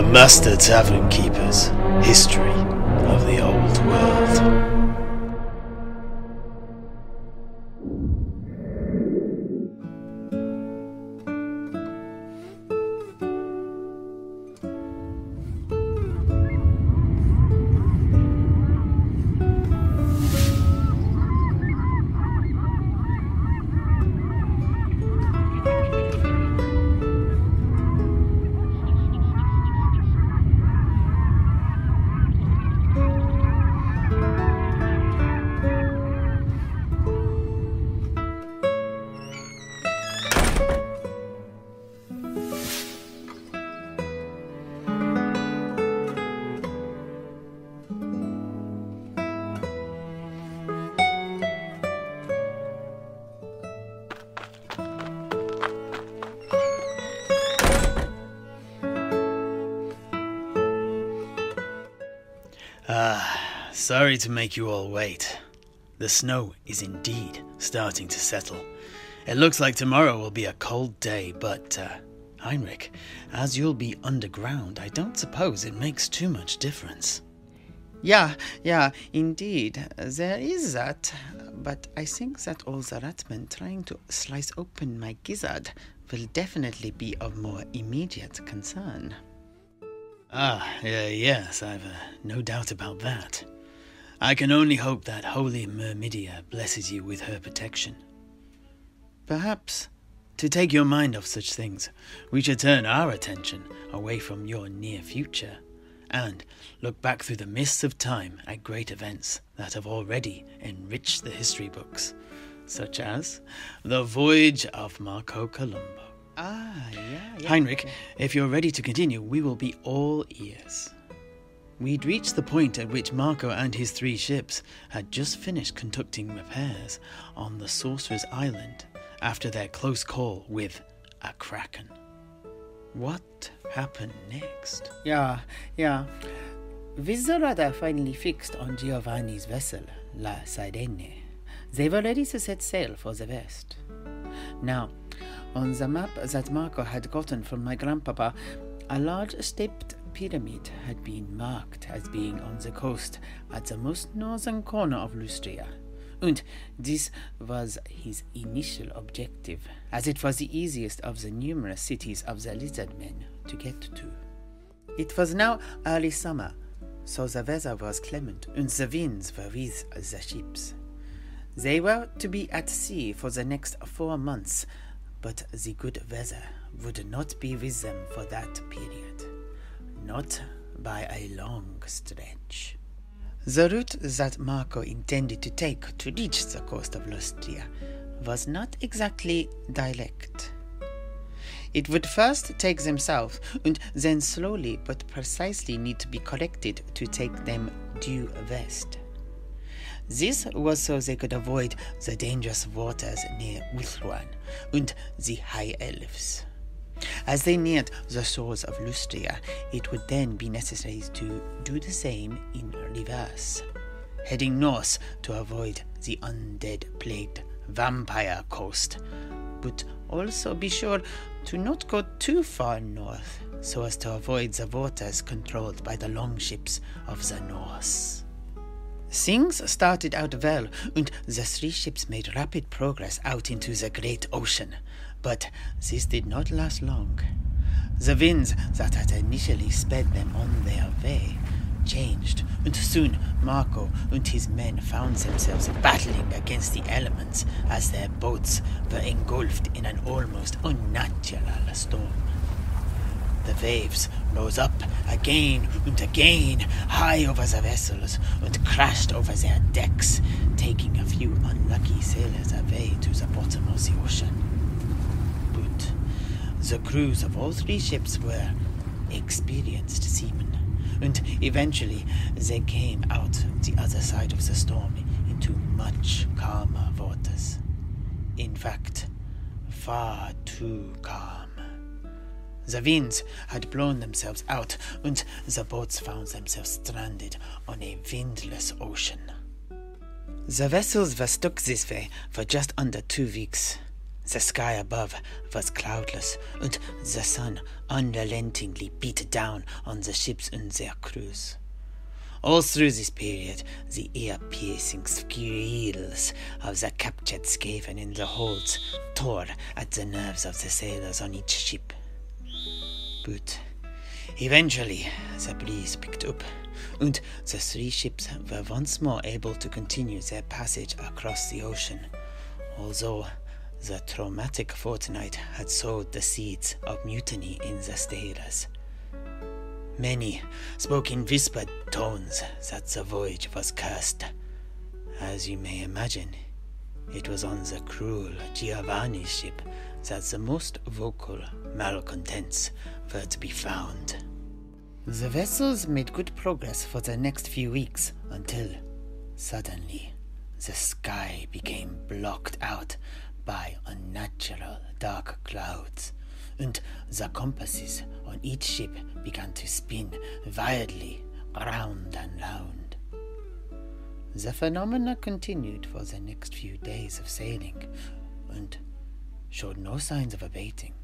The Master Tavern Keepers History of the Old World. Sorry to make you all wait. The snow is indeed starting to settle. It looks like tomorrow will be a cold day, but, uh, Heinrich, as you'll be underground, I don't suppose it makes too much difference. Yeah, yeah, indeed. There is that. But I think that all the ratmen trying to slice open my gizzard will definitely be of more immediate concern. Ah, uh, yes, I've uh, no doubt about that. I can only hope that Holy Myrmidia blesses you with her protection. Perhaps, to take your mind off such things, we should turn our attention away from your near future and look back through the mists of time at great events that have already enriched the history books, such as the voyage of Marco Colombo. Ah, yeah, yeah. Heinrich, if you're ready to continue, we will be all ears. We'd reached the point at which Marco and his three ships had just finished conducting repairs on the Sorcerer's Island after their close call with a kraken. What happened next? Yeah, yeah. With the finally fixed on Giovanni's vessel, La Sirene, they were ready to set sail for the west. Now, on the map that Marco had gotten from my grandpapa, a large stepped pyramid had been marked as being on the coast at the most northern corner of Lustria. And this was his initial objective, as it was the easiest of the numerous cities of the lizard men to get to. It was now early summer, so the weather was clement and the winds were with the ships. They were to be at sea for the next four months, but the good weather would not be with them for that period. Not by a long stretch. The route that Marco intended to take to reach the coast of Lustria was not exactly direct. It would first take them south and then slowly but precisely need to be corrected to take them due west. This was so they could avoid the dangerous waters near Ulthuan and the High Elves. As they neared the shores of Lustria, it would then be necessary to do the same in reverse, heading north to avoid the undead plagued vampire coast, but also be sure to not go too far north so as to avoid the waters controlled by the longships of the Norse. Things started out well, and the three ships made rapid progress out into the great ocean. But this did not last long. The winds that had initially sped them on their way changed, and soon Marco and his men found themselves battling against the elements as their boats were engulfed in an almost unnatural storm. The waves rose up again and again high over the vessels and crashed over their decks, taking a few unlucky sailors away to the bottom of the ocean. The crews of all three ships were experienced seamen, and eventually they came out the other side of the storm into much calmer waters. In fact, far too calm. The winds had blown themselves out, and the boats found themselves stranded on a windless ocean. The vessels were stuck this way for just under two weeks. The sky above was cloudless, and the sun unrelentingly beat down on the ships and their crews. All through this period, the ear-piercing squeals of the captured Skaven in the holds tore at the nerves of the sailors on each ship. But eventually, the breeze picked up, and the three ships were once more able to continue their passage across the ocean, although the traumatic fortnight had sowed the seeds of mutiny in the sailors. Many spoke in whispered tones that the voyage was cursed. As you may imagine, it was on the cruel Giovanni ship that the most vocal malcontents were to be found. The vessels made good progress for the next few weeks until, suddenly, the sky became blocked out by unnatural dark clouds and the compasses on each ship began to spin wildly round and round. The phenomena continued for the next few days of sailing and showed no signs of abating.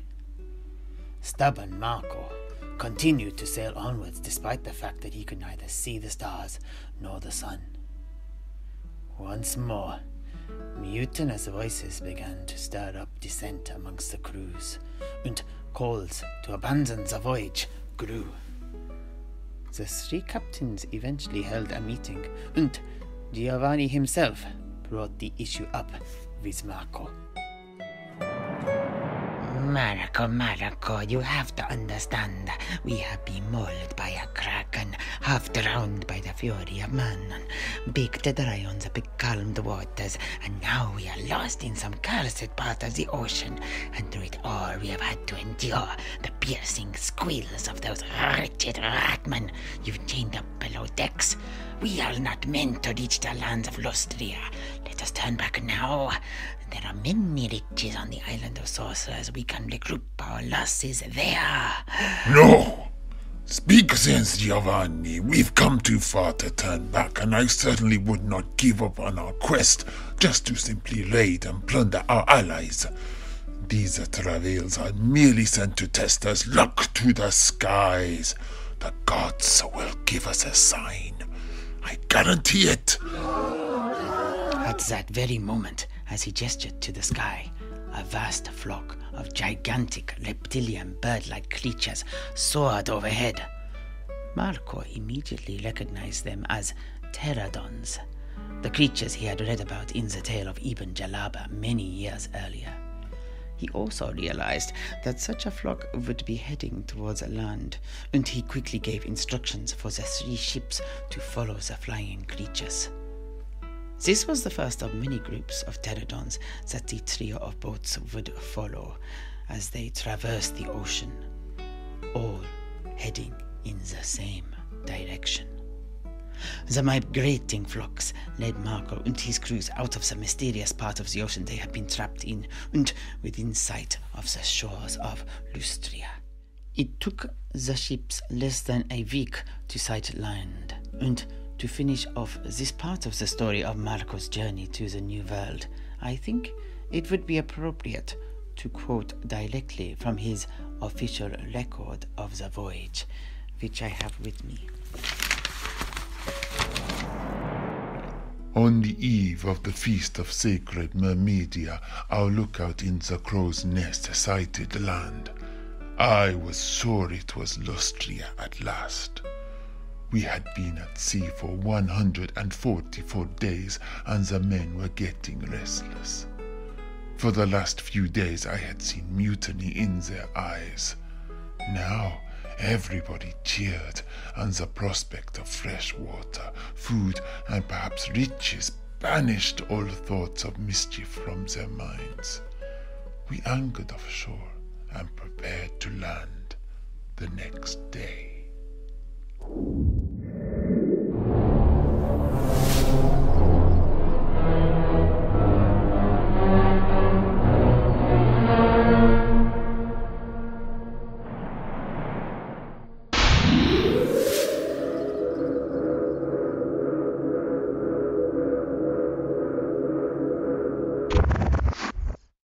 Stubborn Marco continued to sail onwards despite the fact that he could neither see the stars nor the sun. Once more, mutinous voices began to stir up dissent amongst the crews, and calls to abandon the voyage grew. The three captains eventually held a meeting, and Giovanni himself brought the issue up with Marco. Marco, Marco, you have to understand. We have been mauled by a kraken, half drowned by the fury of man, the dry on the becalmed waters, and now we are lost in some cursed part of the ocean, and through it all we have had to endure the piercing squeals of those wretched ratmen you've chained up below decks. We are not meant to reach the lands of Lustria. Let us turn back now. There are many riches on the island of sorcerers. We can regroup our losses there. No! Speak sense, Giovanni. We've come too far to turn back, and I certainly would not give up on our quest just to simply raid and plunder our allies. These travails are merely sent to test us luck to the skies. The gods will give us a sign. I guarantee it. At that very moment, as he gestured to the sky, a vast flock of gigantic reptilian bird like creatures soared overhead. Marco immediately recognized them as terradons, the creatures he had read about in the tale of Ibn Jellaba many years earlier. He also realized that such a flock would be heading towards land, and he quickly gave instructions for the three ships to follow the flying creatures. This was the first of many groups of terradons that the trio of boats would follow as they traversed the ocean, all heading in the same direction. The migrating flocks led Marco and his crews out of the mysterious part of the ocean they had been trapped in and within sight of the shores of Lustria. It took the ships less than a week to sight land, and to finish off this part of the story of Marco's journey to the New World, I think it would be appropriate to quote directly from his official record of the voyage, which I have with me. On the eve of the feast of sacred Myrmidia, our lookout in the crow's nest sighted land. I was sure it was Lustria at last. We had been at sea for 144 days, and the men were getting restless. For the last few days, I had seen mutiny in their eyes. Now, Everybody cheered, and the prospect of fresh water, food, and perhaps riches banished all thoughts of mischief from their minds. We anchored offshore and prepared to land the next day.